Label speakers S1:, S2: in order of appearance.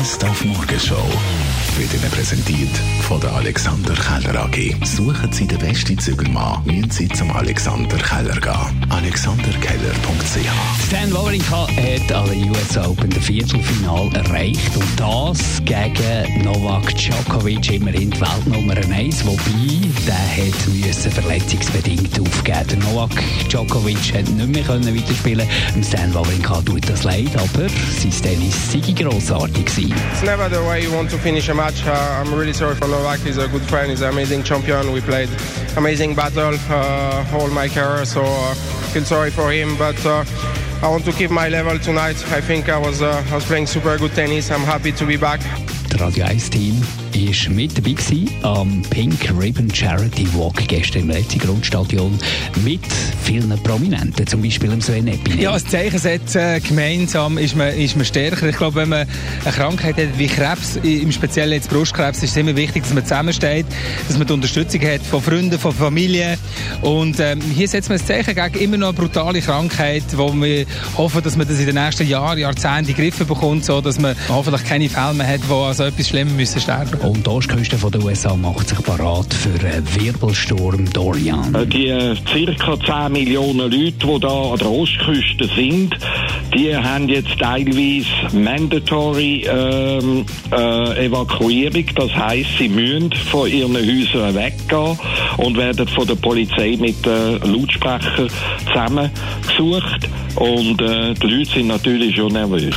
S1: Best auf Morgenshow wird Ihnen präsentiert von der Alexander Keller AG. Suchen Sie den besten Zügelmann, müssen Sie zum Alexander Keller gehen. AlexanderKeller.ch
S2: Stan Wawrinka hat alle US Open das Viertelfinal erreicht und das gegen Novak Djokovic, immerhin die Weltnummer 1, wobei der hat müssen verletzungsbedingt aufgeben. Der Novak Djokovic hat nicht mehr können weiterspielen. Stan Wawrinka tut das leid, aber sein Tennis sei grossartig gewesen.
S3: It's never the way you want to finish a match. Uh, I'm really sorry for Novak. He's a good friend. He's an amazing champion. We played amazing battle uh, all my career, so uh, feel sorry for him. But uh, I want to keep my level tonight. I think I was uh, I was playing super good tennis. I'm happy to be back.
S2: Das Radio 1 Team war mit dabei am Pink Ribbon Charity Walk gestern im letzten Grundstadion mit vielen Prominenten, zum Beispiel im Sven Epine.
S4: Ja, als Zeichen setzen, gemeinsam ist man, ist man stärker. Ich glaube, wenn man eine Krankheit hat wie Krebs, im Speziellen jetzt Brustkrebs, ist es immer wichtig, dass man zusammensteht, dass man die Unterstützung hat von Freunden, von Familie. Und ähm, hier setzen wir ein Zeichen gegen immer noch eine brutale Krankheit, wo wir hoffen, dass man das in den nächsten Jahren, Jahrzehnten in den Griff bekommt, so dass man hoffentlich keine Fälle mehr hat, die an so etwas Schlimmes müssen sterben
S2: Und die Ostküste der USA macht sich parat für einen Wirbelsturm Dorian.
S5: Äh, Die äh, circa 10 Millionen Leute, die da an der Ostküste sind, die haben jetzt teilweise mandatory ähm, äh, Evakuierung. Das heisst, sie müssen von ihren Häusern weggehen und werden von der Polizei mit äh, Lautsprecher zusammengesucht. Und äh, die Leute sind natürlich schon nervös.